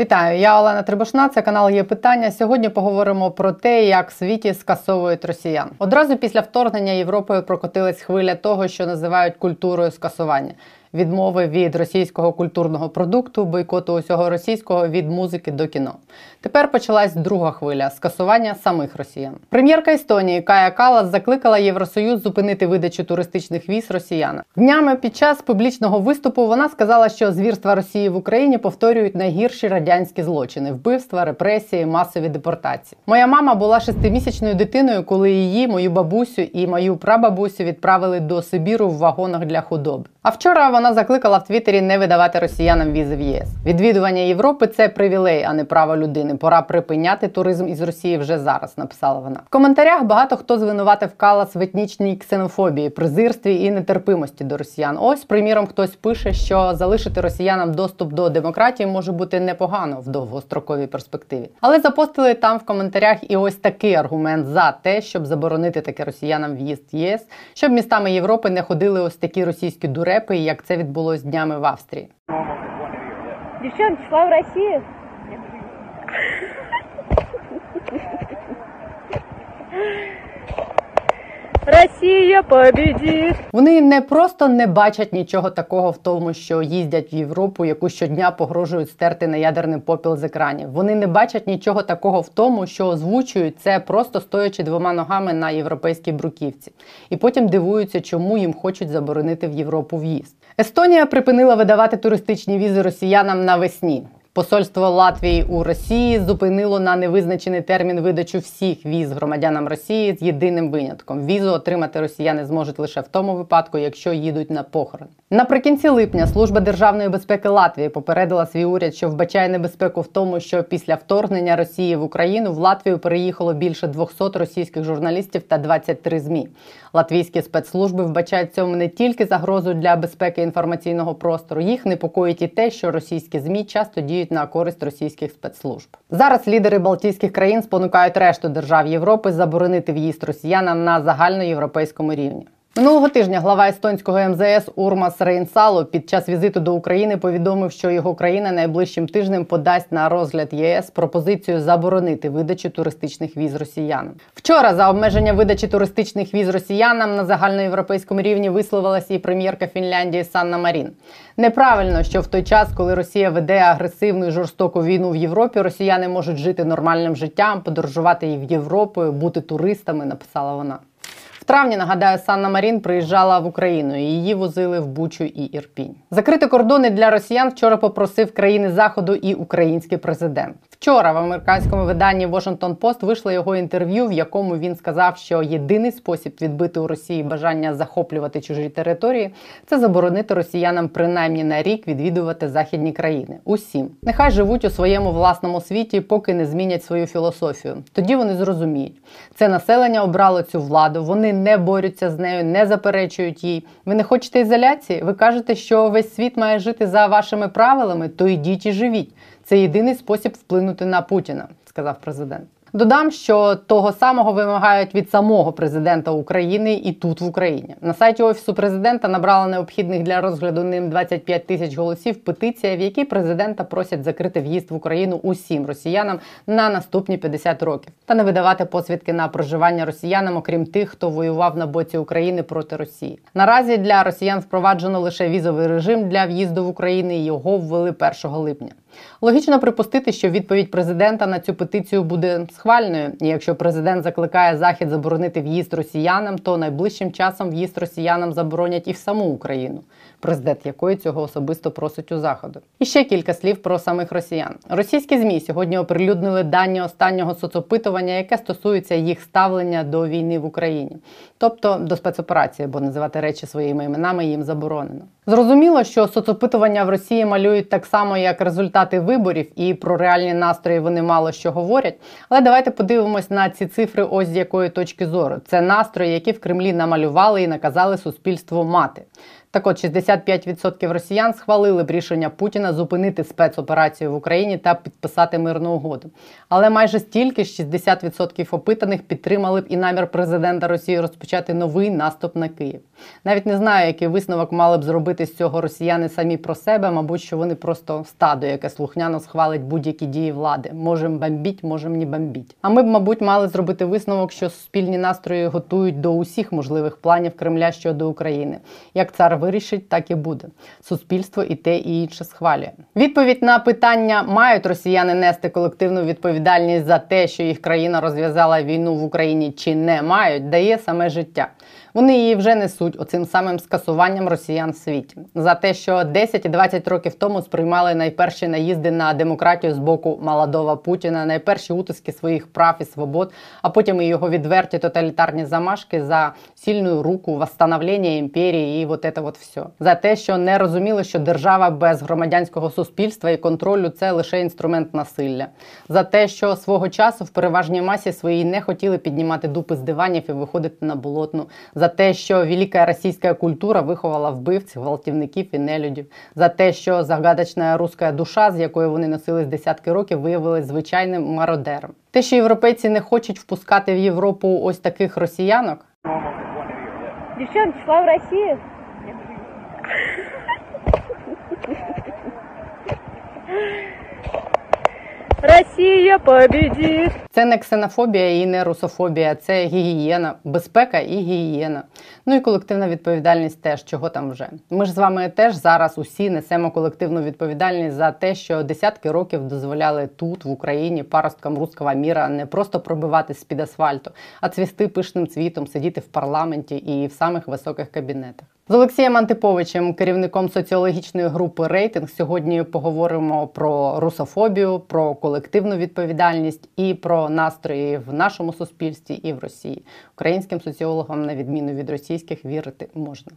Вітаю, я Олена Трибушна. Це канал є питання. Сьогодні поговоримо про те, як в світі скасовують росіян. Одразу після вторгнення Європою прокотилась хвиля того, що називають культурою скасування відмови від російського культурного продукту, бойкоту усього російського від музики до кіно. Тепер почалась друга хвиля скасування самих росіян. Прем'єрка Естонії Кая Калас закликала Євросоюз зупинити видачу туристичних віз росіянам. Днями під час публічного виступу вона сказала, що звірства Росії в Україні повторюють найгірші радянські злочини: вбивства, репресії, масові депортації. Моя мама була шестимісячною дитиною, коли її, мою бабусю і мою прабабусю відправили до Сибіру в вагонах для худоби. А вчора вона закликала в Твіттері не видавати росіянам візи в єС. Відвідування Європи це привілей, а не право людини. Пора припиняти туризм із Росії вже зараз. Написала вона. В коментарях багато хто звинуватив Калас в етнічній ксенофобії, презирстві і нетерпимості до росіян. Ось, приміром, хтось пише, що залишити росіянам доступ до демократії може бути непогано в довгостроковій перспективі. Але запостили там в коментарях і ось такий аргумент за те, щоб заборонити таке росіянам в'їзд в ЄС, щоб містами Європи не ходили ось такі російські дурепи, як це відбулось днями в Австрії. Девчонки, слава России! Росія победить! Вони не просто не бачать нічого такого в тому, що їздять в Європу, яку щодня погрожують стерти на ядерний попіл з екранів. Вони не бачать нічого такого в тому, що озвучують це просто стоячи двома ногами на європейській бруківці, і потім дивуються, чому їм хочуть заборонити в Європу в'їзд. Естонія припинила видавати туристичні візи росіянам навесні. Посольство Латвії у Росії зупинило на невизначений термін видачу всіх віз громадянам Росії з єдиним винятком. Візу отримати росіяни зможуть лише в тому випадку, якщо їдуть на похорон. Наприкінці липня служба державної безпеки Латвії попередила свій уряд, що вбачає небезпеку в тому, що після вторгнення Росії в Україну в Латвію переїхало більше 200 російських журналістів та 23 змі. Латвійські спецслужби вбачають цьому не тільки загрозу для безпеки інформаційного простору, їх непокоїть і те, що російські змі часто діють на користь російських спецслужб. Зараз лідери Балтійських країн спонукають решту держав Європи заборонити в'їзд росіянам на загальноєвропейському рівні. Минулого тижня глава естонського МЗС Урмас Рейнсало під час візиту до України повідомив, що його країна найближчим тижнем подасть на розгляд ЄС пропозицію заборонити видачу туристичних віз росіянам. Вчора за обмеження видачі туристичних віз росіянам на загальноєвропейському рівні висловилася і прем'єрка Фінляндії Санна Марін. Неправильно, що в той час, коли Росія веде агресивну і жорстоку війну в Європі, росіяни можуть жити нормальним життям, подорожувати і в Європу, бути туристами. Написала вона. Травні нагадаю, Санна Марін приїжджала в Україну. і Її возили в Бучу і Ірпінь. Закрити кордони для росіян вчора попросив країни заходу і український президент. Вчора в американському виданні Washington Post вийшло його інтерв'ю, в якому він сказав, що єдиний спосіб відбити у Росії бажання захоплювати чужі території це заборонити росіянам принаймні на рік відвідувати західні країни. Усім нехай живуть у своєму власному світі, поки не змінять свою філософію. Тоді вони зрозуміють, це населення обрало цю владу. Вони не борються з нею, не заперечують їй. Ви не хочете ізоляції? Ви кажете, що весь світ має жити за вашими правилами, то йдіть і живіть. Це єдиний спосіб вплинути на Путіна, сказав президент. Додам, що того самого вимагають від самого президента України і тут в Україні. На сайті офісу президента набрала необхідних для розгляду ним 25 тисяч голосів. Петиція, в якій президента просять закрити в'їзд в Україну усім росіянам на наступні 50 років та не видавати посвідки на проживання росіянам, окрім тих, хто воював на боці України проти Росії. Наразі для росіян впроваджено лише візовий режим для в'їзду в Україну. і Його ввели 1 липня. Логічно припустити, що відповідь президента на цю петицію буде схвальною. І якщо президент закликає захід заборонити в'їзд росіянам, то найближчим часом в'їзд росіянам заборонять і в саму Україну, президент якої цього особисто просить у заходу. І ще кілька слів про самих росіян. Російські змі сьогодні оприлюднили дані останнього соцопитування, яке стосується їх ставлення до війни в Україні, тобто до спецоперації, бо називати речі своїми іменами їм заборонено. Зрозуміло, що соцопитування в Росії малюють так само, як результати виборів, і про реальні настрої вони мало що говорять. Але давайте подивимось на ці цифри, ось з якої точки зору. Це настрої, які в Кремлі намалювали і наказали суспільству мати. Так от 65% росіян схвалили б рішення Путіна зупинити спецоперацію в Україні та підписати мирну угоду. Але майже стільки ж 60% опитаних підтримали б і намір президента Росії розпочати новий наступ на Київ. Навіть не знаю, який висновок мали б зробити з цього росіяни самі про себе. Мабуть, що вони просто стадо, яке слухняно схвалить будь-які дії влади. Можем бомбіть, можем не бомбіть. А ми б, мабуть, мали зробити висновок, що спільні настрої готують до усіх можливих планів Кремля щодо України. Як цар вирішить, так і буде. Суспільство і те, і інше схвалює. Відповідь на питання мають росіяни нести колективну відповідальність за те, що їх країна розв'язала війну в Україні, чи не мають, дає саме життя. Вони її вже несуть оцим самим скасуванням росіян в світі за те, що 10 і 20 років тому сприймали найперші наїзди на демократію з боку молодого Путіна, найперші утиски своїх прав і свобод, а потім і його відверті тоталітарні замашки за сильну руку, восстановлення імперії і вот це от все. за те, що не розуміли, що держава без громадянського суспільства і контролю це лише інструмент насилля, за те, що свого часу в переважній масі своїй не хотіли піднімати дупи з диванів і виходити на болотну за те, що велика російська культура виховала вбивців, гвалтівників і нелюдів, за те, що загадочна руська душа, з якою вони носились десятки років, виявилась звичайним мародером. Те, що європейці не хочуть впускати в Європу ось таких росіянок. Девчонки, шла в Россию? Россия! Це не ксенофобія і не русофобія, це гігієна, безпека і гігієна. Ну і колективна відповідальність теж, чого там вже. Ми ж з вами теж зараз усі несемо колективну відповідальність за те, що десятки років дозволяли тут, в Україні, паросткам руського міра не просто пробиватись з під асфальту, а цвісти пишним цвітом, сидіти в парламенті і в самих високих кабінетах. З Олексієм Антиповичем, керівником соціологічної групи Рейтинг, сьогодні поговоримо про русофобію, про колективну відповідальність і про настрої в нашому суспільстві і в Росії. Українським соціологам, на відміну від російських, вірити можна.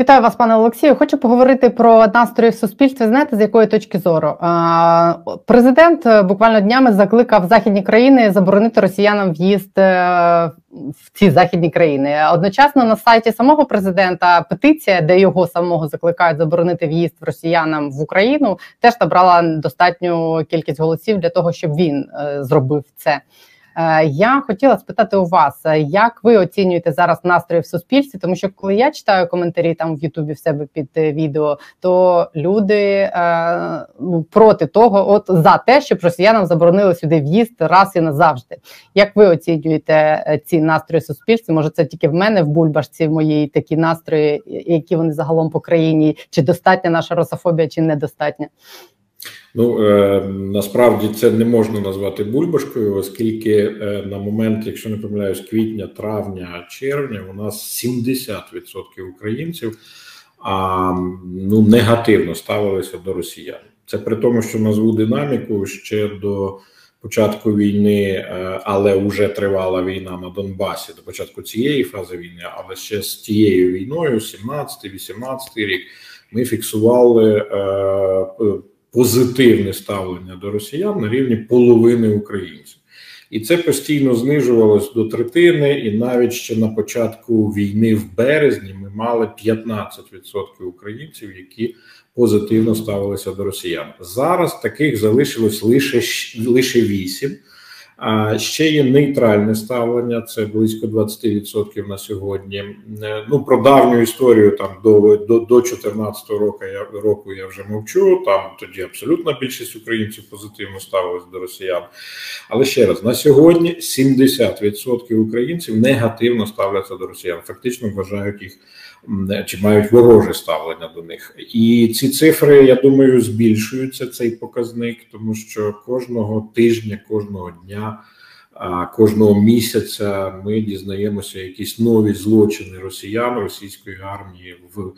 Вітаю вас, пане Олексію. Хочу поговорити про настрої в суспільстві. Знаєте, з якої точки зору президент е, буквально днями закликав західні країни заборонити росіянам в'їзд е, в ці західні країни. Одночасно на сайті самого президента петиція, де його самого закликають заборонити в'їзд росіянам в Україну, теж набрала достатню кількість голосів для того, щоб він е, зробив це. Е, я хотіла спитати у вас, е, як ви оцінюєте зараз настрої в суспільстві? Тому що коли я читаю коментарі там в Ютубі в себе під е, відео, то люди ну, проти того, от за те, щоб росіянам заборонили сюди в'їзд раз і назавжди. Як ви оцінюєте ці настрої в суспільстві? Може, це тільки в мене в бульбашці в моїй такі настрої, які вони загалом по країні? Чи достатня наша рософобія, чи недостатня? Ну е, насправді це не можна назвати бульбашкою, оскільки е, на момент, якщо не помиляюсь, квітня, травня, червня, у нас 70% українців а, ну негативно ставилися до росіян. Це при тому, що назву динаміку ще до початку війни, е, але вже тривала війна на Донбасі до початку цієї фази війни, але ще з тією війною, 17-18 рік, ми фіксували. Е, позитивне ставлення до росіян на рівні половини українців, і це постійно знижувалось до третини. І навіть ще на початку війни в березні ми мали 15% українців, які позитивно ставилися до росіян. Зараз таких залишилось лише лише 8%. А ще є нейтральне ставлення, це близько 20% на сьогодні. Е, ну про давню історію там до до, до 14 року я року я вже мовчу. Там тоді абсолютна більшість українців позитивно ставились до росіян. Але ще раз на сьогодні 70% українців негативно ставляться до росіян. Фактично вважають їх чи мають вороже ставлення до них. І ці цифри, я думаю, збільшуються цей показник, тому що кожного тижня, кожного дня. Кожного місяця ми дізнаємося якісь нові злочини росіян російської армії в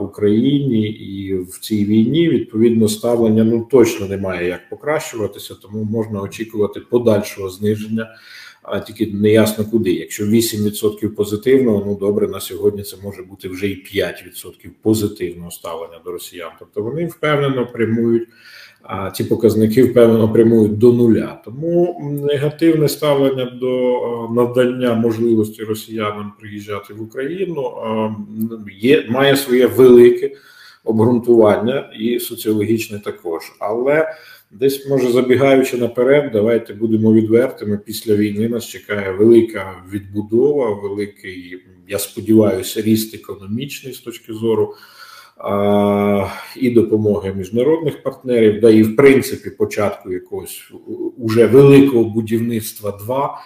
Україні і в цій війні відповідно ставлення ну точно немає як покращуватися, тому можна очікувати подальшого зниження а тільки не ясно куди. Якщо 8% позитивного, ну добре, на сьогодні це може бути вже і 5% позитивного ставлення до росіян. Тобто вони впевнено прямують. А ці показники впевнено прямують до нуля. Тому негативне ставлення до надання можливості росіянам приїжджати в Україну є має своє велике обґрунтування і соціологічне також. Але Десь може забігаючи наперед, давайте будемо відвертими. Після війни нас чекає велика відбудова, великий, я сподіваюся, ріст економічний з точки зору а, і допомоги міжнародних партнерів, да і в принципі початку якогось уже великого будівництва. Два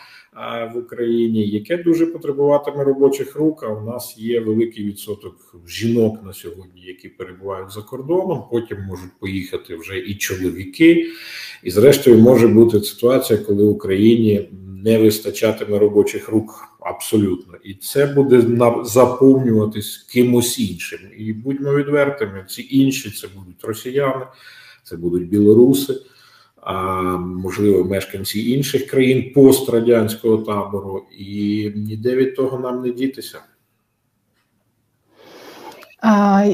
в Україні, яке дуже потребуватиме робочих рук. А у нас є великий відсоток жінок на сьогодні, які перебувають за кордоном. Потім можуть поїхати вже і чоловіки. І, зрештою, може бути ситуація, коли Україні не вистачатиме робочих рук абсолютно, і це буде заповнюватись кимось іншим. І будьмо відвертими, ці інші це будуть росіяни, це будуть білоруси а можливо мешканці інших країн пострадянського табору, і ніде від того нам не дітися.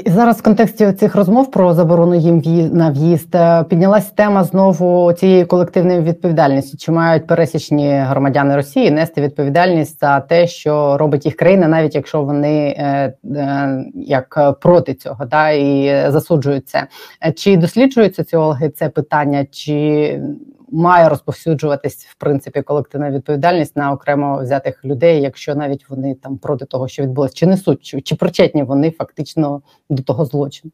Зараз в контексті цих розмов про заборону їм на в'їзд е, піднялася тема знову цієї колективної відповідальності. Чи мають пересічні громадяни Росії нести відповідальність за те, що робить їх країна, навіть якщо вони е, е, як проти цього да і засуджують це? Чи досліджуються ціологи це питання? Чи має розповсюджуватись в принципі колективна відповідальність на окремо взятих людей, якщо навіть вони там проти того, що відбулося, чи несуть, чи, чи причетні вони фактично до того злочину?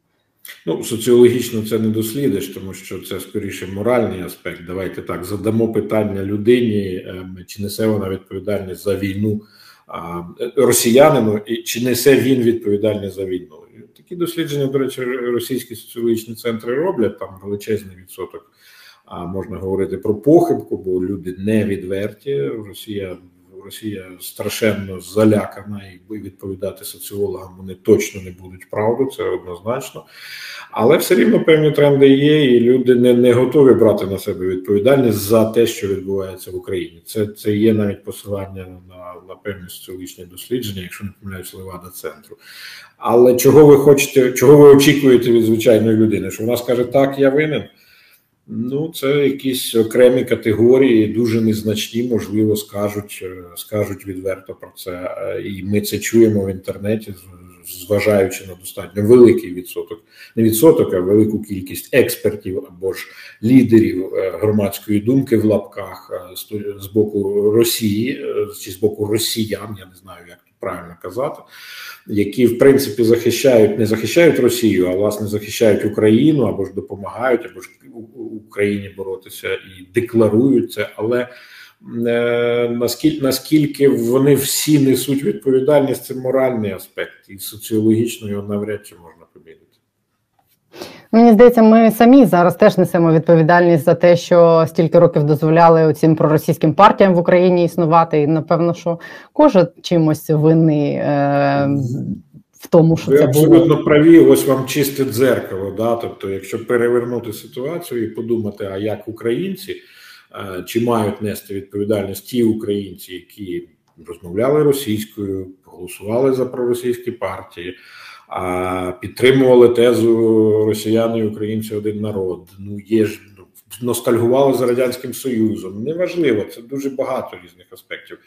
Ну, соціологічно це не дослідиш, тому що це скоріше моральний аспект. Давайте так задамо питання людині, ем, чи несе вона відповідальність за війну росіянину, і чи несе він відповідальність за війну. Такі дослідження, до речі, російські соціологічні центри роблять там величезний відсоток а можна говорити про похибку, бо люди не відверті. Росія Росія страшенно залякана і відповідати соціологам вони точно не будуть правду, це однозначно. Але все рівно певні тренди є, і люди не не готові брати на себе відповідальність за те, що відбувається в Україні. Це це є навіть посилання на на певні соціологічні дослідження, якщо не помиляюсь, Левада центру. Але чого ви хочете, чого ви очікуєте від звичайної людини? Що вона скаже так, я винен. Ну, це якісь окремі категорії, дуже незначні, можливо, скажуть е, скажуть відверто про це. Е, і ми це чуємо в інтернеті, зважаючи на достатньо великий відсоток, не відсоток, а велику кількість експертів або ж лідерів е, громадської думки в лапках з боку Росії чи з боку Росіян. Я не знаю, як правильно казати які в принципі захищають, не захищають Росію, а власне захищають Україну або ж допомагають, або ж Україні боротися і декларують це. Але е, наскільки наскільки вони всі несуть відповідальність, це моральний аспект, і соціологічно його навряд чи можна поміряти. Мені здається, ми самі зараз теж несемо відповідальність за те, що стільки років дозволяли цим проросійським партіям в Україні існувати, і напевно, що кожен чимось винний е, в тому, що Ви це абсолютно було. праві. Ось вам чисте дзеркало. Да? Тобто, якщо перевернути ситуацію і подумати, а як українці е, чи мають нести відповідальність ті українці, які розмовляли російською, голосували за проросійські партії а підтримували тезу росіяни і українці один народ. Ну є ж ностальгували за радянським союзом. Неважливо, це дуже багато різних аспектів.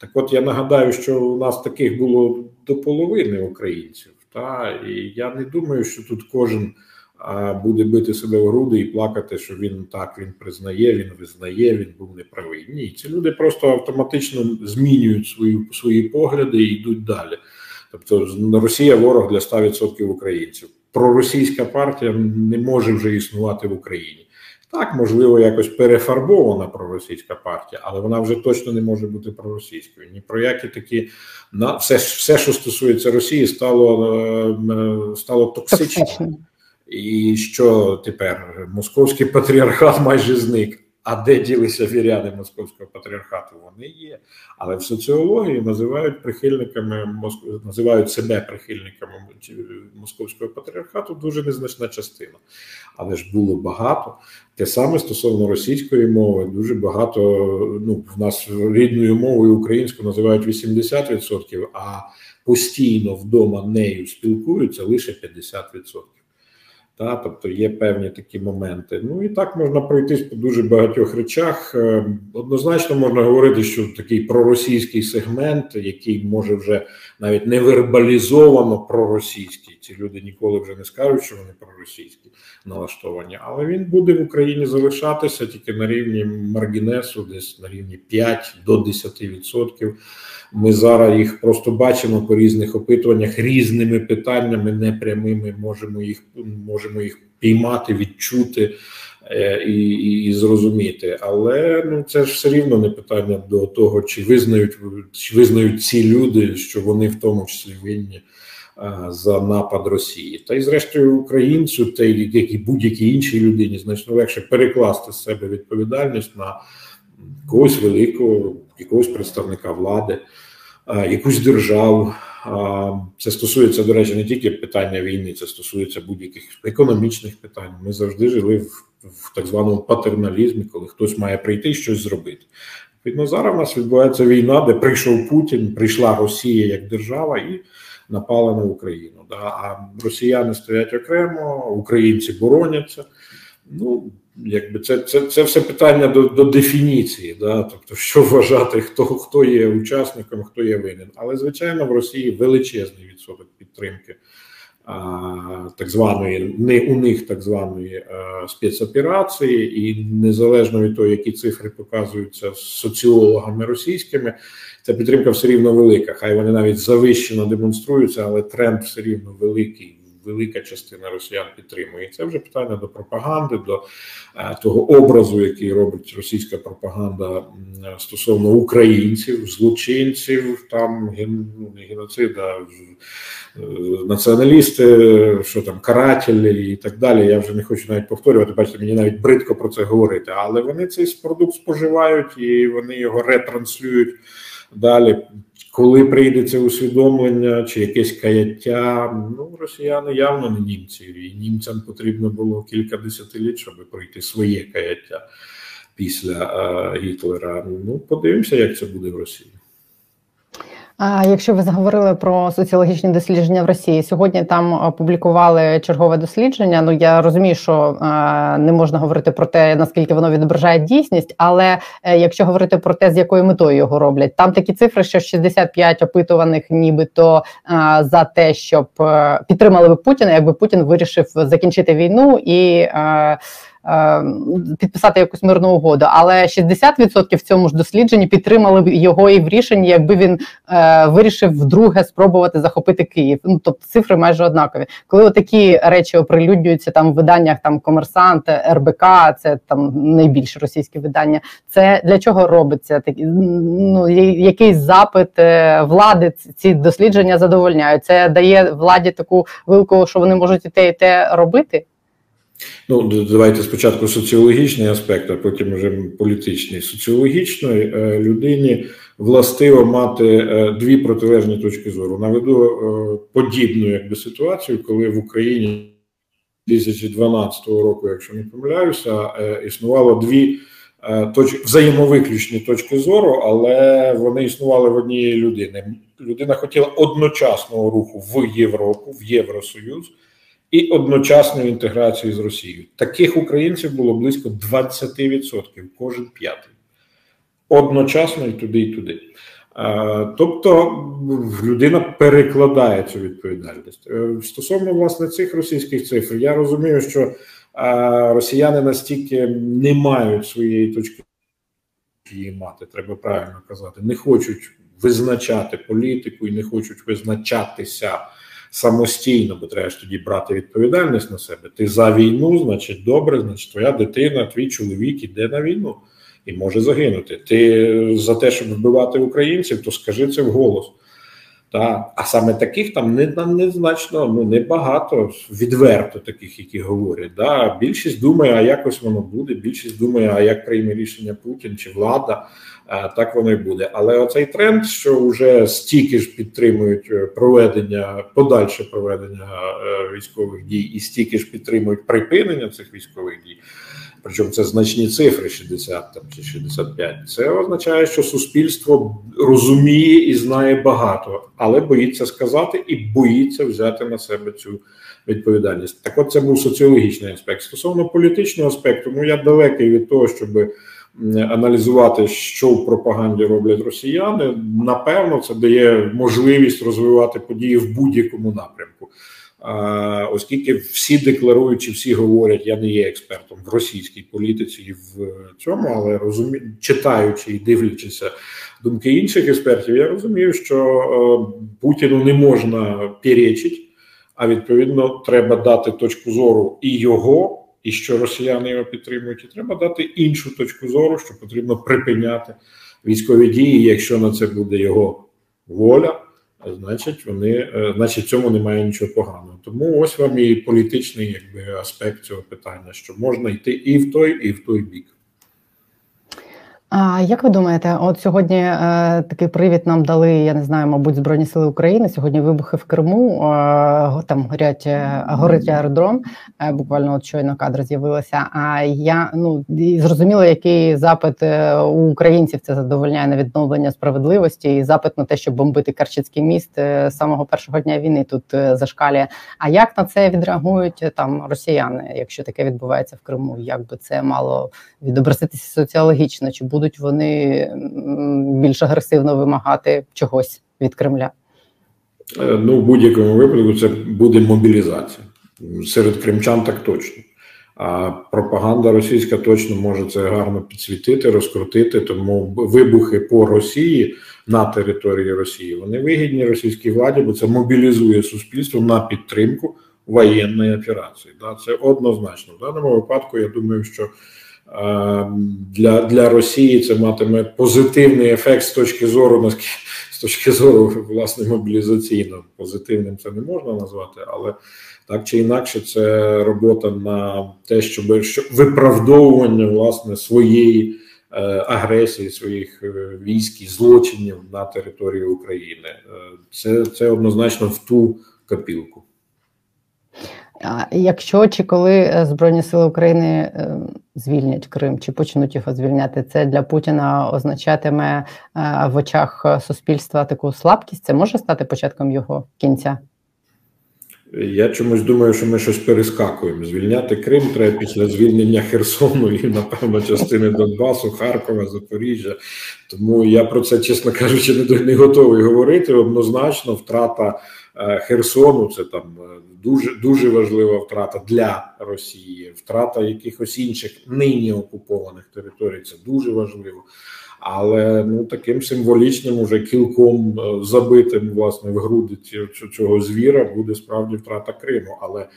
Так, от я нагадаю, що у нас таких було до половини українців. Та і я не думаю, що тут кожен буде бити себе в груди і плакати, що він так він признає, він визнає, він був неправий. Ні, ці люди просто автоматично змінюють свої свої погляди і йдуть далі. Тобто Росія ворог для 100% українців. Проросійська партія не може вже існувати в Україні. Так, можливо, якось перефарбована проросійська партія, але вона вже точно не може бути проросійською. Ні про які такі на все, все, що стосується Росії, стало е, стало токсичним. І що тепер московський патріархат майже зник. А де ділися віряни московського патріархату? Вони є, але в соціології називають прихильниками називають себе прихильниками московського патріархату дуже незначна частина. Але ж було багато. Те саме стосовно російської мови, дуже багато. Ну в нас рідною мовою українською називають 80%, а постійно вдома нею спілкуються лише 50%. Та, Тобто є певні такі моменти. Ну і так можна пройтись по дуже багатьох речах. Е, однозначно можна говорити, що такий проросійський сегмент, який може вже навіть не вербалізовано проросійський. Ці люди ніколи вже не скажуть, що вони проросійські налаштовані, але він буде в Україні залишатися тільки на рівні маргінесу, десь на рівні 5 до 10%. Ми зараз їх просто бачимо по різних опитуваннях різними питаннями, непрямими. Можемо їх можемо їх піймати, відчути і і, і зрозуміти. Але ну це ж все рівно не питання до того, чи визнають чи визнають ці люди, що вони в тому числі винні. Е, за напад Росії, та й зрештою українцю, та й як і будь-якій іншій людині, значно легше перекласти з себе відповідальність на когось великого, якогось представника влади, якусь державу. Це стосується, до речі, не тільки питання війни, це стосується будь-яких економічних питань. Ми завжди жили в, в так званому патерналізмі, коли хтось має прийти і щось зробити. Відповідно, зараз в нас відбувається війна, де прийшов Путін, прийшла Росія як держава і напала на Україну. А росіяни стоять окремо, українці бороняться. Ну якби це це, це все питання до до дефініції, да? тобто, що вважати, хто хто є учасником, хто є винен. Але звичайно, в Росії величезний відсоток підтримки так званої, не у них так званої спецоперації, і незалежно від того, які цифри показуються соціологами російськими, ця підтримка все рівно велика. Хай вони навіть завищено демонструються, але тренд все рівно великий велика частина росіян підтримує. І це вже питання до пропаганди, до е, того образу, який робить російська пропаганда стосовно українців, злочинців, там ну, геноцида, е, націоналісти, що там карателі і так далі. Я вже не хочу навіть повторювати. Бачите, мені навіть бридко про це говорити, але вони цей продукт споживають і вони його ретранслюють далі коли прийде це усвідомлення чи якесь каяття, ну росіяни явно не німці, і німцям потрібно було кілька десятиліть, щоб пройти своє каяття після е, Гітлера. Ну, подивимося, як це буде в Росії. А якщо ви заговорили про соціологічні дослідження в Росії, сьогодні там опублікували чергове дослідження. Ну я розумію, що е, не можна говорити про те, наскільки воно відображає дійсність, але е, якщо говорити про те, з якою метою його роблять, там такі цифри, що 65 опитуваних, нібито е, за те, щоб е, підтримали би Путіна, якби Путін вирішив закінчити війну і. Е, підписати якусь мирну угоду. Але 60% в цьому ж дослідженні підтримали б його і в рішенні, якби він е, вирішив вдруге спробувати захопити Київ. Ну тобто цифри майже однакові. Коли такі речі оприлюднюються там в виданнях там комерсант, РБК, це там найбільше російські видання. Це для чого робиться? Такі ну якийсь запит е, влади ці дослідження задовольняють. Це дає владі таку вилку, що вони можуть і те, і те робити. Ну, давайте спочатку соціологічний аспект, а потім вже політичний. Соціологічної е, людині властиво мати е, дві протилежні точки зору. Наведу е, подібну якби ситуацію, коли в Україні 2012 року, якщо не помиляюся, існувало дві точки взаємовиключні точки зору, але вони існували в однієї людини. Людина хотіла одночасного руху в Європу, в Євросоюз і одночасної інтеграції з Росією. Таких українців було близько 20%, кожен п'ятий. Одночасно і туди, і туди. Тобто людина перекладає цю відповідальність е, стосовно власне цих російських цифр. Я розумію, що росіяни настільки не мають своєї точки її мати, треба правильно казати, не хочуть визначати політику і не хочуть визначатися самостійно, бо треба ж тоді брати відповідальність на себе. Ти за війну, значить, добре, значить, твоя дитина, твій чоловік іде на війну і може загинути. Ти за те, щоб вбивати українців, то скажи це вголос. Та, а саме таких там не незначно, ну небагато відверто таких, які говорять. Да? Більшість думає, а якось воно буде. Більшість думає, а як прийме рішення Путін чи влада, так воно і буде. Але оцей тренд, що вже стільки ж підтримують е, проведення, подальше проведення е, військових дій, і стільки ж підтримують припинення цих військових дій причому це значні цифри 60 там, чи 65, Це означає, що суспільство розуміє і знає багато, але боїться сказати і боїться взяти на себе цю відповідальність. Так, от це був соціологічний аспект. Стосовно політичного аспекту, ну я далекий від того, щоб аналізувати, що в пропаганді роблять росіяни. Напевно, це дає можливість розвивати події в будь-якому напрямку. Оскільки всі декларують, чи всі говорять, я не є експертом в російській політиці і в цьому, але розумі... читаючи і дивлячися думки інших експертів, я розумію, що е, Путіну не можна перечити, а відповідно треба дати точку зору і його, і що росіяни його підтримують, і треба дати іншу точку зору, що потрібно припиняти військові дії, якщо на це буде його воля значить, вони е, значить, в цьому немає нічого поганого. Тому ось вам і політичний якби аспект цього питання, що можна йти і в той, і в той бік. А як ви думаєте, от сьогодні е, такий привід нам дали, я не знаю, мабуть, Збройні Сили України. Сьогодні вибухи в Криму, е, там горять е, горить аеродром. Е, буквально от щойно кадр з'явилися. А я ну зрозуміло, який запит е, у українців це задовольняє на відновлення справедливості, і запит на те, щоб бомбити Карчицький міст е, з самого першого дня війни тут зашкалює. А як на це відреагують там росіяни, якщо таке відбувається в Криму? Як би це мало відобразитися соціологічно? Чи будуть вони більш агресивно вимагати чогось від Кремля? Е, ну, в будь-якому випадку це буде мобілізація серед кримчан, так точно. А пропаганда російська точно може це гарно підсвітити, розкрутити. Тому вибухи по Росії на території Росії вони вигідні російській владі, бо це мобілізує суспільство на підтримку воєнної операції. Це однозначно в даному випадку. Я думаю, що для для Росії це матиме позитивний ефект з точки зору з точки зору власне мобілізаційно позитивним це не можна назвати, але так чи інакше, це робота на те, щоб виправдовування власне своєї е, агресії, своїх е, військ і злочинів на території України. Е, це, Це однозначно в ту копілку. Якщо чи коли е, Збройні Сили України е, звільнять Крим, чи почнуть його звільняти, це для Путіна означатиме е, в очах суспільства таку слабкість? Це може стати початком його кінця? Я чомусь думаю, що ми щось перескакуємо. Звільняти Крим треба після звільнення Херсону і, напевно, частини Донбасу, Харкова, Запоріжжя. Тому я про це, чесно кажучи, не, не готовий говорити. Однозначно, втрата Херсону це там дуже дуже важлива втрата для Росії, втрата якихось інших нині окупованих територій. Це дуже важливо. Але ну таким символічним уже кілком е, забитим власне в груди цього звіра буде справді втрата Криму. Але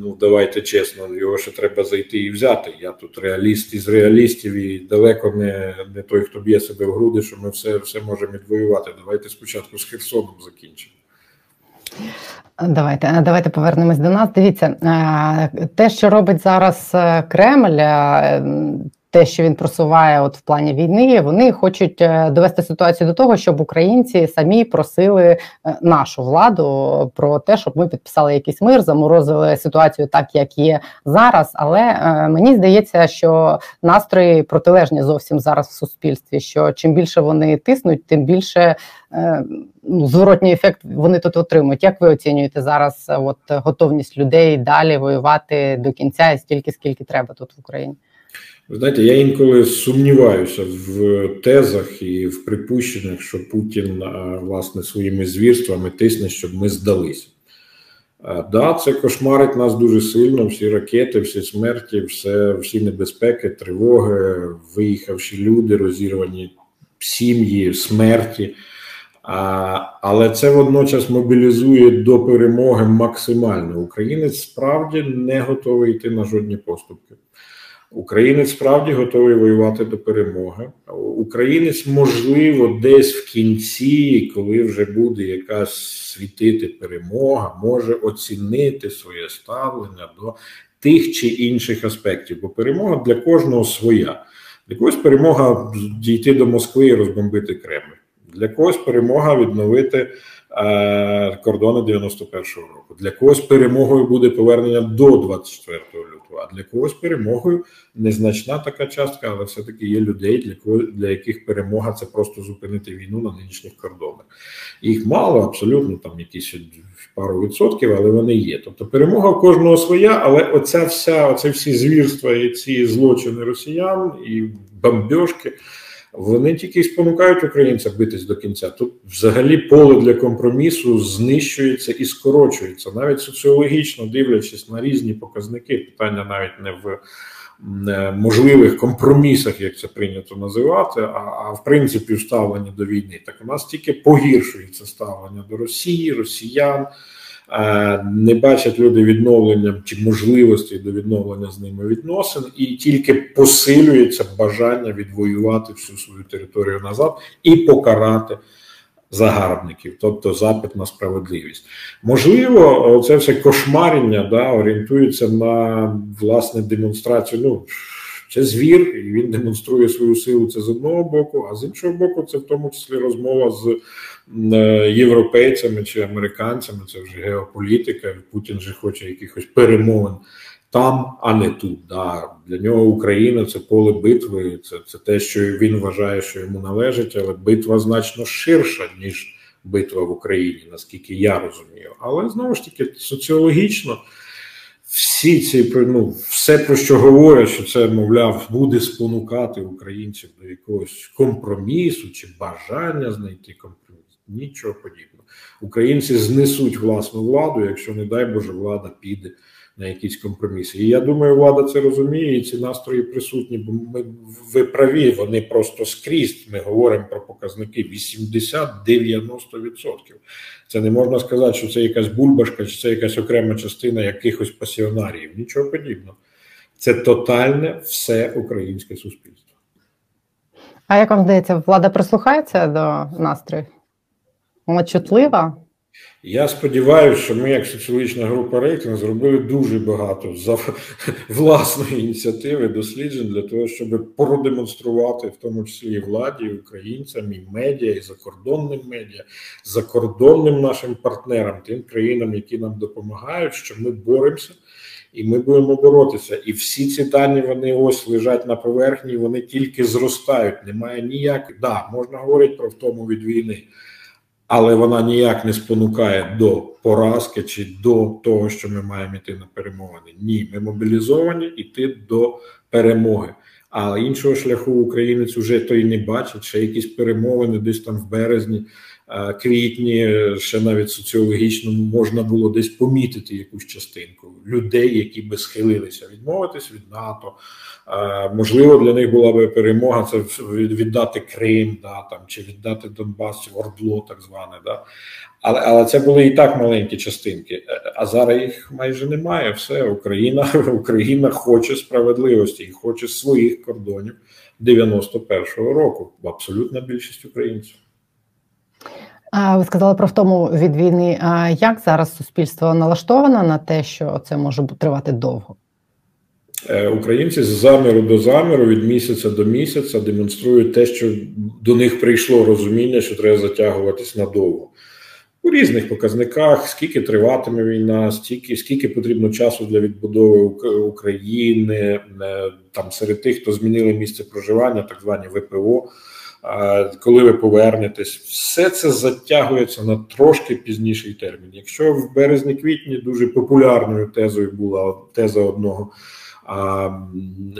ну давайте чесно, його ще треба зайти і взяти. Я тут реаліст із реалістів і далеко не не той, хто б'є себе в груди, що ми все все можемо відвоювати. Давайте спочатку з Херсоном закінчимо. Давайте давайте повернемось до нас. Дивіться, е, те, що робить зараз е, Кремль, е, те, що він просуває, от в плані війни, вони хочуть довести ситуацію до того, щоб українці самі просили нашу владу про те, щоб ми підписали якийсь мир, заморозили ситуацію так, як є зараз. Але мені здається, що настрої протилежні зовсім зараз в суспільстві. Що чим більше вони тиснуть, тим більше ну, зворотній ефект вони тут отримують. Як ви оцінюєте зараз е, от готовність людей далі воювати до кінця і стільки, скільки треба тут в Україні? Ви знаєте, я інколи сумніваюся в тезах і в припущеннях, що Путін власне своїми звірствами тисне, щоб ми здалися. Да, це кошмарить нас дуже сильно. Всі ракети, всі смерті, все, всі небезпеки, тривоги, виїхавші люди, розірвані сім'ї, смерті. Але це водночас мобілізує до перемоги максимально. Українець справді не готовий йти на жодні поступки. Українець справді готовий воювати до перемоги. Українець, можливо, десь в кінці, коли вже буде якась світити перемога, може оцінити своє ставлення до тих чи інших аспектів. Бо перемога для кожного своя. Для когось перемога дійти до Москви і розбомбити Кремль. Для когось перемога відновити кордони 91-го року. Для когось перемогою буде повернення до 24 лютого. А для когось перемогою незначна така частка, але все-таки є людей, для кого для яких перемога це просто зупинити війну на нинішніх кордонах. Їх мало, абсолютно там якісь пару відсотків, але вони є. Тобто перемога кожного своя, але оця вся, оце всі звірства і ці злочини росіян і бомбьошки, вони тільки спонукають українця битись до кінця. Тут взагалі поле для компромісу знищується і скорочується, навіть соціологічно дивлячись на різні показники, питання навіть не в. Можливих компромісах, як це прийнято називати, а а в принципі в ставленні до війни, так у нас тільки погіршується ставлення до Росії, Росіян, не бачать люди відновлення чи можливості до відновлення з ними відносин, і тільки посилюється бажання відвоювати всю свою територію назад і покарати загарбників, тобто запит на справедливість. Можливо, це все кошмарення да, орієнтується на власне демонстрацію. Ну це звір, і він демонструє свою силу. Це з одного боку, а з іншого боку, це в тому числі розмова з е, європейцями чи американцями. Це вже геополітика. Путін же хоче якихось перемовин там, а не тут. Да. Для нього Україна це поле битви. Це, це те, що він вважає, що йому належить, але битва значно ширша ніж. Битва в Україні, наскільки я розумію, але знову ж таки соціологічно всі ці ну, все про що говорять, що це, мовляв, буде спонукати українців до якогось компромісу чи бажання знайти компроміс. Нічого подібного. Українці знесуть власну владу, якщо, не дай Боже, влада піде на якісь компроміси. І я думаю, влада це розуміє, і ці настрої присутні. Бо ми ви праві, вони просто скрізь. Ми говоримо про показники 80-90%. Це не можна сказати, що це якась бульбашка, чи це якась окрема частина якихось пасіонаріїв. Нічого подібного. Це тотальне все українське суспільство. А як вам здається, влада прислухається до настроїв? Чутлива? Я сподіваюся, що ми, як соціологічна група рейтинг, зробили дуже багато за власної ініціативи досліджень для того, щоб продемонструвати, в тому числі і владі, і українцям, і медіа, і закордонним медіа, закордонним нашим партнерам, тим країнам, які нам допомагають, що ми боремося. І ми будемо боротися. І всі ці дані вони ось лежать на поверхні, вони тільки зростають. Немає ніяких. Да, можна говорити про втому від війни але вона ніяк не спонукає до поразки чи до того, що ми маємо йти на перемовини. Ні, ми мобілізовані йти до перемоги. А іншого шляху українець уже то й не бачить. Ще якісь перемовини десь там в березні, квітні, ще навіть соціологічно можна було десь помітити якусь частинку людей, які би схилилися відмовитись від НАТО. Можливо, для них була би перемога це віддати Крим, да, там, чи віддати Донбас, Ордло, так зване. Да. Але але це були і так маленькі частинки. А зараз їх майже немає. Все, Україна Україна хоче справедливості і хоче своїх кордонів 91-го року. Абсолютна більшість українців. Ви сказали про втому від війни. А як зараз суспільство налаштоване на те, що це може тривати довго? Е, українці з заміру до заміру від місяця до місяця демонструють те, що до них прийшло розуміння, що треба затягуватись надовго. У різних показниках, скільки триватиме війна, скільки скільки потрібно часу для відбудови України, е, там серед тих, хто змінили місце проживання, так звані ВПО коли ви повернетесь, все це затягується на трошки пізніший термін. Якщо в березні-квітні дуже популярною тезою була теза одного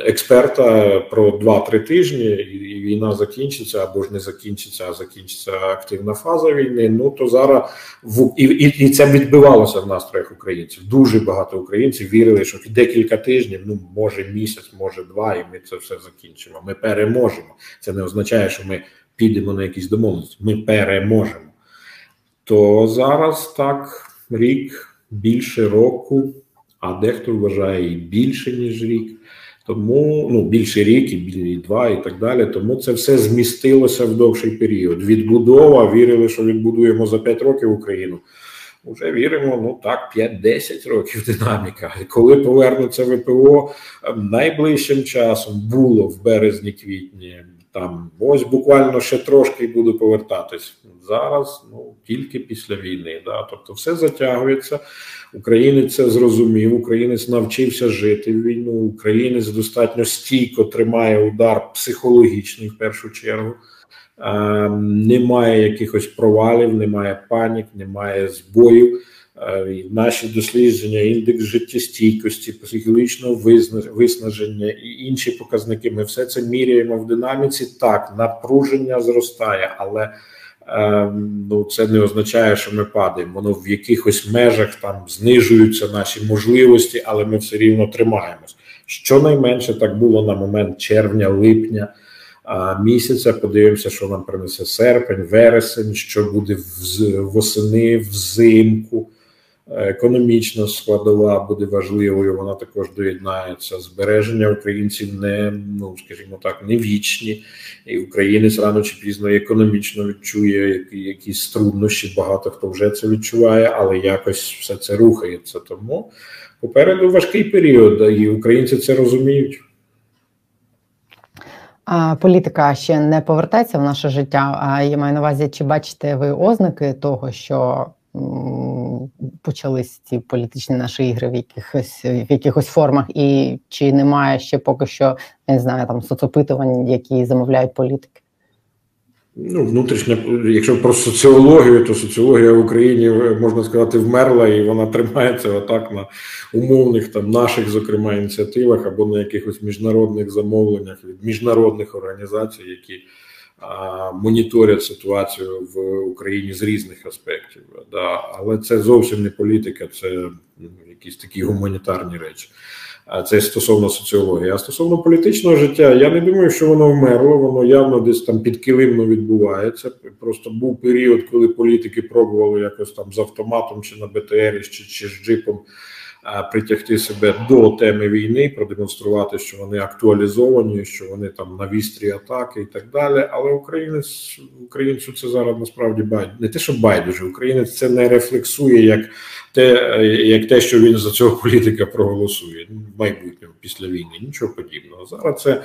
експерта про 2-3 тижні, і війна закінчиться або ж не закінчиться, а закінчиться активна фаза війни. Ну то зараз в і, і, і це відбивалося в настроях українців. Дуже багато українців вірили, що декілька тижнів, ну може місяць, може два, і ми це все закінчимо. Ми переможемо. Це не означає, що ми підемо на якісь домовленості. Ми переможемо. То зараз так рік більше року а дехто вважає і більше, ніж рік. Тому ну більше рік, і два, і так далі. Тому це все змістилося в довший період. Відбудова вірили, що відбудуємо за 5 років Україну. Уже віримо, ну так, 5-10 років динаміка. Коли повернуться ВПО найближчим часом було в березні-квітні там ось буквально ще трошки і буду повертатись. Зараз ну тільки після війни. Да? Тобто, все затягується. Українець це зрозумів. Українець навчився жити в війну. Українець достатньо стійко тримає удар психологічний в першу чергу. Е, немає якихось провалів, немає панік, немає збоїв. Е, наші дослідження, індекс життєстійкості, психологічного виснаження і інші показники. Ми все це міряємо в динаміці. Так, напруження зростає, але е, ну це не означає, що ми падаємо. Воно в якихось межах там знижуються наші можливості, але ми все рівно тримаємось. Щонайменше так було на момент червня-липня місяця. Подивимося, що нам принесе серпень, вересень, що буде восени, взимку. Економічна складова буде важливою. Вона також доєднається. Збереження українців не ну скажімо так, не вічні, і українець рано чи пізно економічно відчує якісь труднощі. Багато хто вже це відчуває, але якось все це рухається. Тому попереду важкий період, і українці це розуміють. Політика ще не повертається в наше життя. А я маю на увазі, чи бачите ви ознаки того, що почались ці політичні наші ігри в якихось в якихось формах, і чи немає ще поки що не знаю там соцопитувань, які замовляють політики? Ну, внутрішня, якщо про соціологію, то соціологія в Україні можна сказати вмерла, і вона тримається отак на умовних там наших, зокрема, ініціативах або на якихось міжнародних замовленнях від міжнародних організацій, які моніторять ситуацію в Україні з різних аспектів. Да. Але це зовсім не політика, це ну, якісь такі гуманітарні речі. Це стосовно соціології. А стосовно політичного життя, я не думаю, що воно вмерло, воно явно десь там підкилимно відбувається. Просто був період, коли політики пробували якось там з автоматом чи на БТР, чи, чи з джипом притягти себе до теми війни, продемонструвати, що вони актуалізовані, що вони там на вістрі атаки і так далі. Але українець українцю це зараз насправді байдуже. не те, що байдуже, українець це не рефлексує як те, як те, що він за цього політика проголосує в майбутньому після війни. Нічого подібного. Зараз це.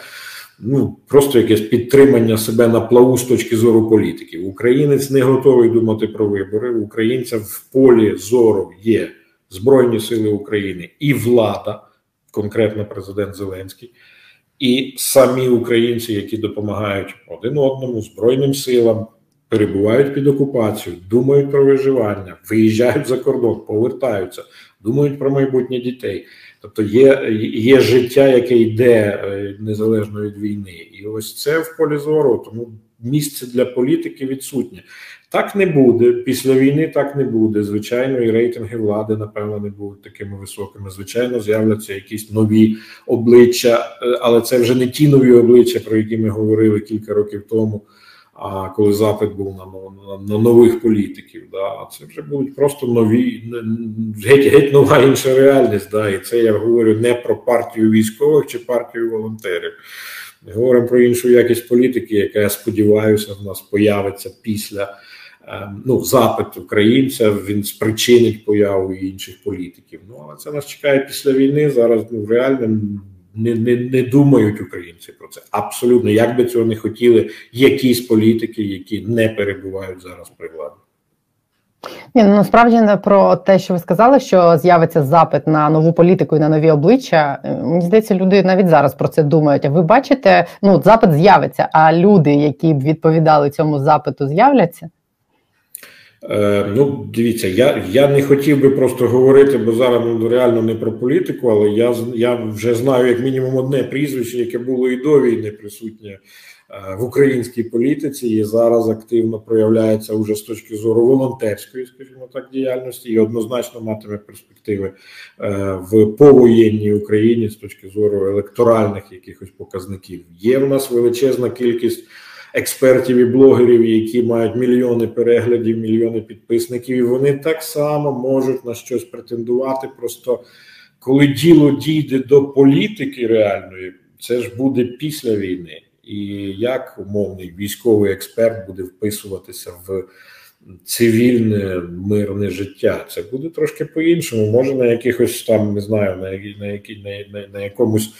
Ну, просто якесь підтримання себе на плаву з точки зору політики. Українець не готовий думати про вибори. Українця в полі зору є Збройні Сили України і влада, конкретно президент Зеленський, і самі українці, які допомагають один одному збройним силам, перебувають під окупацією, думають про виживання, виїжджають за кордон, повертаються, думають про майбутнє дітей. Тобто є є життя, яке йде е, незалежно від війни, і ось це в полі зору. Тому місце для політики відсутнє. Так не буде після війни. Так не буде. Звичайно, і рейтинги влади напевно не будуть такими високими. Звичайно, з'являться якісь нові обличчя, е, але це вже не ті нові обличчя, про які ми говорили кілька років тому. А коли запит був на на, на нових політиків, да, це вже будуть просто нові геть геть нова інша реальність. Да, І це я говорю не про партію військових чи партію волонтерів. Ми говоримо про іншу якість політики, яка я сподіваюся, в нас появиться після. Ем, ну, запит українця він спричинить появу інших політиків. Ну але це нас чекає після війни. Зараз ну реально не не, не думають українці про це. Абсолютно, як би цього не хотіли, якісь політики, які не перебувають зараз при владі. Ні, ну насправді про те, що ви сказали, що з'явиться запит на нову політику і на нові обличчя. Е, мені здається, люди навіть зараз про це думають. А ви бачите, ну запит з'явиться, а люди, які б відповідали цьому запиту, з'являться. Е, ну, дивіться, я я не хотів би просто говорити, бо зараз ну, реально не про політику, але я я вже знаю як мінімум одне прізвище, яке було і до війни присутнє е, в українській політиці, і зараз активно проявляється уже з точки зору волонтерської, скажімо так, діяльності, і однозначно матиме перспективи е, в повоєнній Україні з точки зору електоральних якихось показників. Є в нас величезна кількість експертів і блогерів, які мають мільйони переглядів, мільйони підписників, і вони так само можуть на щось претендувати. Просто коли діло дійде до політики реальної, це ж буде після війни, і як умовний військовий експерт буде вписуватися в. Цивільне мирне життя це буде трошки по-іншому. Може на якихось там не знаю, на на, на, на, якомусь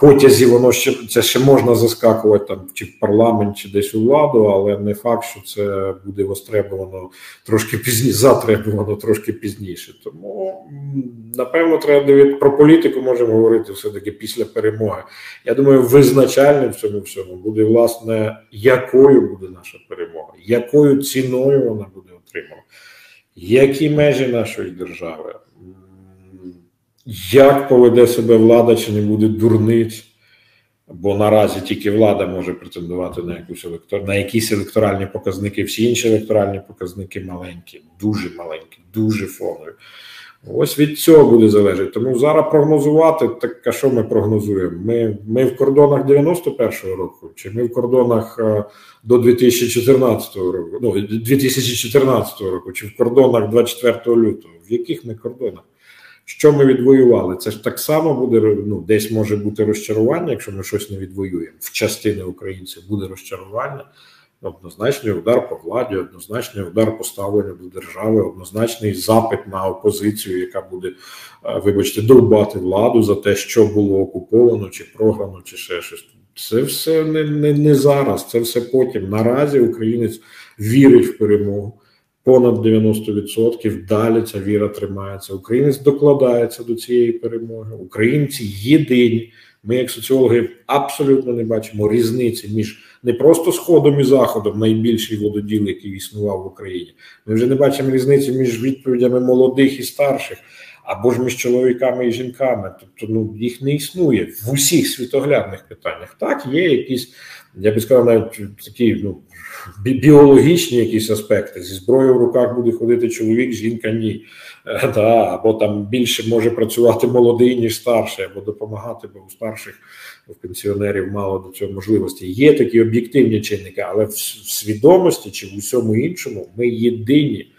потязі воно ще це ще можна заскакувати там чи в парламент, чи десь у владу, але не факт, що це буде востребовано трошки пізніше, затребувано трошки пізніше. Тому напевно треба дивитися про політику. Можемо говорити все таки після перемоги. Я думаю, визначальним в цьому всьому буде власне якою буде наша перемога, якою ціною вона буде отримана, які межі нашої держави як поведе себе влада, чи не буде дурниць, бо наразі тільки влада може претендувати на якусь електор... на якісь електоральні показники, всі інші електоральні показники маленькі, дуже маленькі, дуже фонові. Ось від цього буде залежати. Тому зараз прогнозувати, так а що ми прогнозуємо? Ми ми в кордонах 91-го року, чи ми в кордонах до 2014 року, ну 2014 року, чи в кордонах 24 лютого? В яких ми кордонах? Що ми відвоювали? Це ж так само буде ну, десь може бути розчарування, якщо ми щось не відвоюємо. В частини українців буде розчарування, однозначний удар по владі, однозначний удар по ставленню до держави, однозначний запит на опозицію, яка буде, вибачте, довбати владу за те, що було окуповано, чи програно, чи ще щось. Це все не, не, не зараз, це все потім. Наразі українець вірить в перемогу понад 90%. Далі ця віра тримається. Українець докладається до цієї перемоги. Українці єдині. Ми, як соціологи, абсолютно не бачимо різниці між не просто сходом і заходом, найбільший вододіл, який існував в Україні. Ми вже не бачимо різниці між відповідями молодих і старших, або ж між чоловіками і жінками. Тобто, ну їх не існує в усіх світоглядних питаннях. Так, є якісь, я би сказав, навіть такі ну біологічні якісь аспекти. Зі зброєю в руках буде ходити чоловік, жінка ні. Е, да, Або там більше може працювати молодий, ніж старший, або допомагати, бо у старших у пенсіонерів мало до цього можливості. Є такі об'єктивні чинники, але в свідомості чи в усьому іншому ми єдині.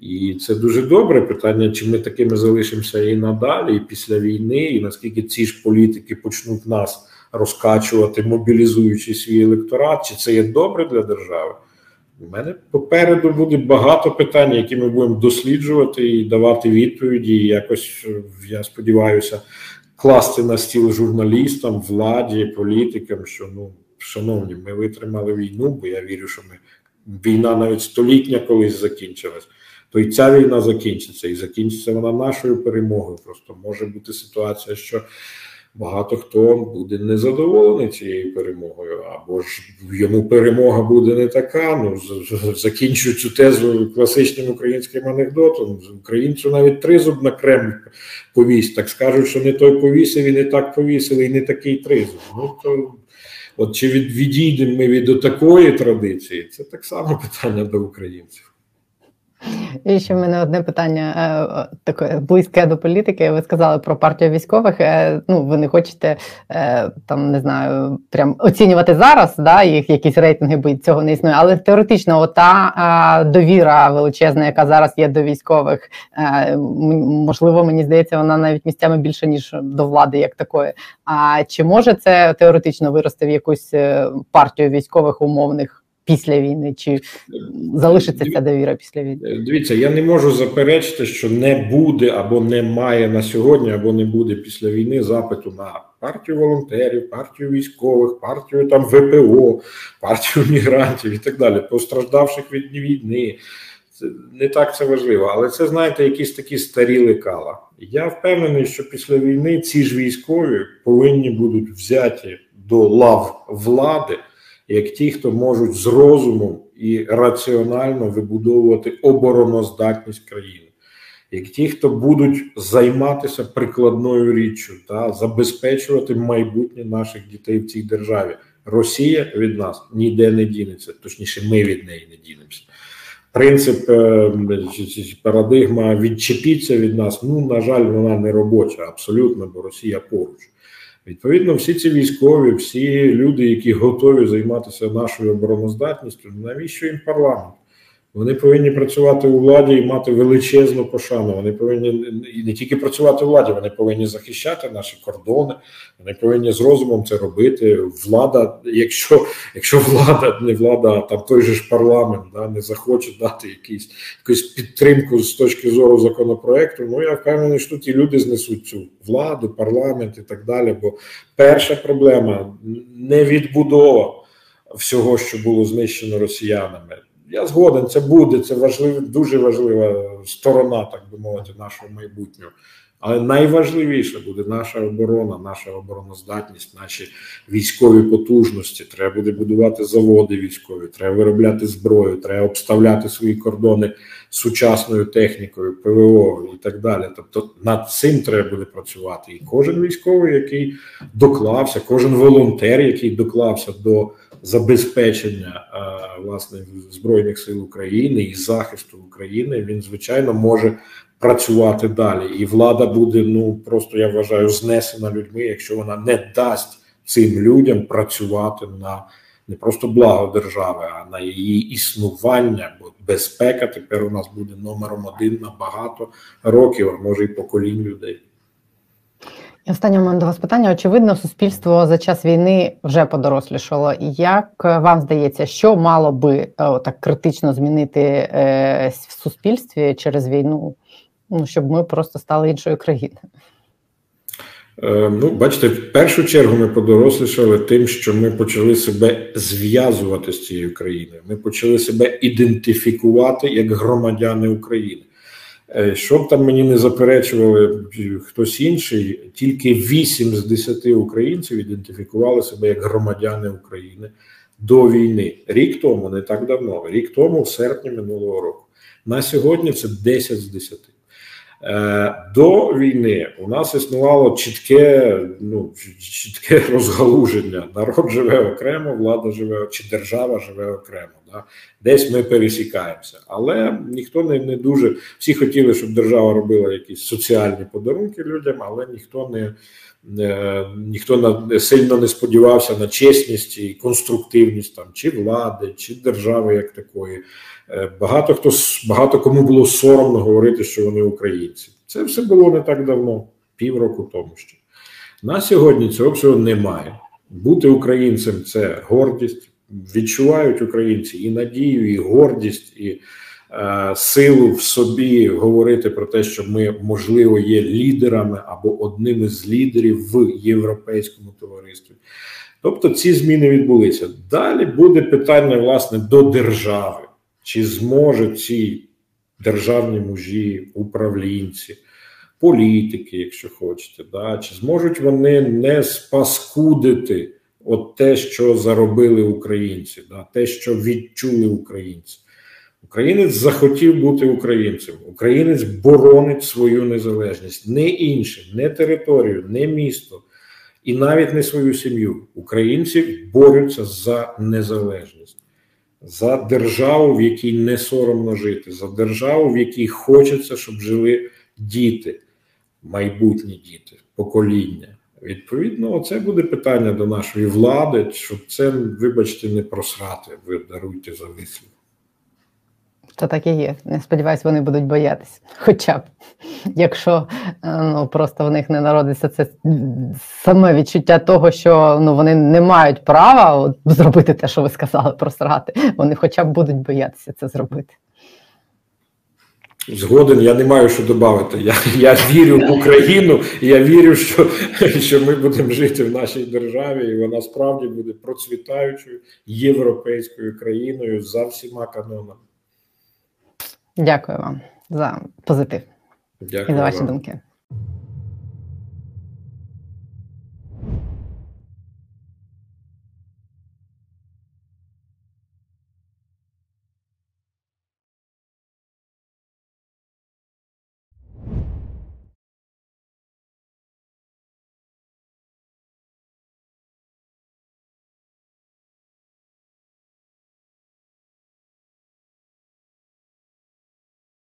І це дуже добре питання, чи ми такими залишимося і надалі, і після війни, і наскільки ці ж політики почнуть нас розкачувати, мобілізуючи свій електорат, чи це є добре для держави? У мене попереду буде багато питань, які ми будемо досліджувати і давати відповіді. І якось я сподіваюся класти на стіл журналістам, владі, політикам, що ну, шановні, ми витримали війну, бо я вірю, що ми війна навіть столітня колись закінчилась. То і ця війна закінчиться, і закінчиться вона нашою перемогою. Просто може бути ситуація, що багато хто буде незадоволений цією перемогою, або ж йому перемога буде не така. Ну закінчую цю тезу класичним українським анекдотом. Українцю навіть тризуб на Кремль повість. Так скажуть, що не той повісив і не так повісили, і не такий тризуб. Ну то. От чи від відійдемо ми від такої традиції, це так само питання до українців. І ще в мене одне питання е, таке близьке до політики. Ви сказали про партію військових. Е, ну, ви не хочете е, там не знаю, прям оцінювати зараз, да, їх якісь рейтинги, бо цього не існує. Але теоретично, ота довіра величезна, яка зараз є до військових, можливо, мені здається, вона навіть місцями більше ніж до влади, як такої. А чи може це теоретично вирости в якусь партію військових умовних? Після війни, чи залишиться ця довіра після війни? Е, дивіться, я не можу заперечити, що не буде або немає на сьогодні, або не буде після війни запиту на партію волонтерів, партію військових, партію там ВПО, партію мігрантів і так далі, постраждавших від війни. Це не так це важливо, але це знаєте, якісь такі старі лекала. Я впевнений, що після війни ці ж військові повинні будуть взяті до лав влади як ті, хто можуть з розумом і раціонально вибудовувати обороноздатність країни, як ті, хто будуть займатися прикладною річчю та забезпечувати майбутнє наших дітей в цій державі. Росія від нас ніде не дінеться, точніше, ми від неї не дінемося. Принцип е, парадигма відчепіться від нас. Ну на жаль, вона не робоча, абсолютно, бо Росія поруч. Відповідно, всі ці військові, всі люди, які готові займатися нашою обороноздатністю, навіщо їм парламент? Вони повинні працювати у владі і мати величезну пошану. Вони повинні не тільки працювати у владі, вони повинні захищати наші кордони. Вони повинні з розумом це робити. Влада, якщо якщо влада не влада, а там той же ж парламент да, не захоче дати якийсь якусь підтримку з точки зору законопроекту. Ну я впевнений, що ті люди знесуть цю владу, парламент і так далі. Бо перша проблема не відбудова всього, що було знищено росіянами. Я згоден, це буде, це важлива, дуже важлива сторона, так би мовити, нашого майбутнього. Але найважливіше буде наша оборона, наша обороноздатність, наші військові потужності. Треба буде будувати заводи військові, треба виробляти зброю, треба обставляти свої кордони сучасною технікою, ПВО і так далі. Тобто над цим треба буде працювати. І кожен військовий, який доклався, кожен волонтер, який доклався до забезпечення власне збройних сил України і захисту України, він звичайно може працювати далі, і влада буде ну просто я вважаю знесена людьми, якщо вона не дасть цим людям працювати на не просто благо держави, а на її існування. Бо безпека тепер у нас буде номером один на багато років, а може й поколінь людей. Останнє момент до вас питання. Очевидно, суспільство за час війни вже подорослішало. Як вам здається, що мало би е, так критично змінити е, в суспільстві через війну? Ну щоб ми просто стали іншою країною? Е, ну, бачите, в першу чергу ми подорослішали тим, що ми почали себе зв'язувати з цією країною. Ми почали себе ідентифікувати як громадяни України. Е, щоб там мені не заперечували хтось інший, тільки 8 з 10 українців ідентифікували себе як громадяни України до війни. Рік тому, не так давно, рік тому, в серпні минулого року. На сьогодні це 10 з 10. Е, до війни у нас існувало чітке, ну чітке розгалуження. Народ живе окремо, влада живе чи держава живе окремо. Да? Десь ми пересікаємося, але ніхто не не дуже всі хотіли, щоб держава робила якісь соціальні подарунки людям, але ніхто не. Ніхто на сильно не сподівався на чесність і конструктивність там чи влади, чи держави як такої. Е, багато хто багато кому було соромно говорити, що вони українці. Це все було не так давно, півроку тому ще. На сьогодні цього всього немає. Бути українцем це гордість. Відчувають українці і надію, і гордість, і е, силу в собі говорити про те, що ми, можливо, є лідерами або одним із лідерів в європейському товаристві. Тобто ці зміни відбулися. Далі буде питання власне до держави. Чи зможуть ці державні мужі, управлінці, політики, якщо хочете, да, чи зможуть вони не спаскудити от те, що заробили українці, да, те, що відчули українці? Українець захотів бути українцем. Українець боронить свою незалежність, не інше, не територію, не місто і навіть не свою сім'ю. Українці борються за незалежність за державу, в якій не соромно жити, за державу, в якій хочеться, щоб жили діти, майбутні діти, покоління. Відповідно, це буде питання до нашої влади, щоб це, вибачте, не просрати. Ви даруйте за вислів. Це так і є. Не сподіваюся, вони будуть боятися. Хоча б якщо е, ну просто в них не народиться це саме відчуття того, що ну вони не мають права зробити те, що ви сказали, просрати. Вони хоча б будуть боятися це зробити. Згоден, я не маю що додати. Я я вірю в Україну, і я вірю, що що ми будемо жити в нашій державі, і вона справді буде процвітаючою європейською країною за всіма канонами. Дякую вам за позитив Дякую і за ваші вам. думки.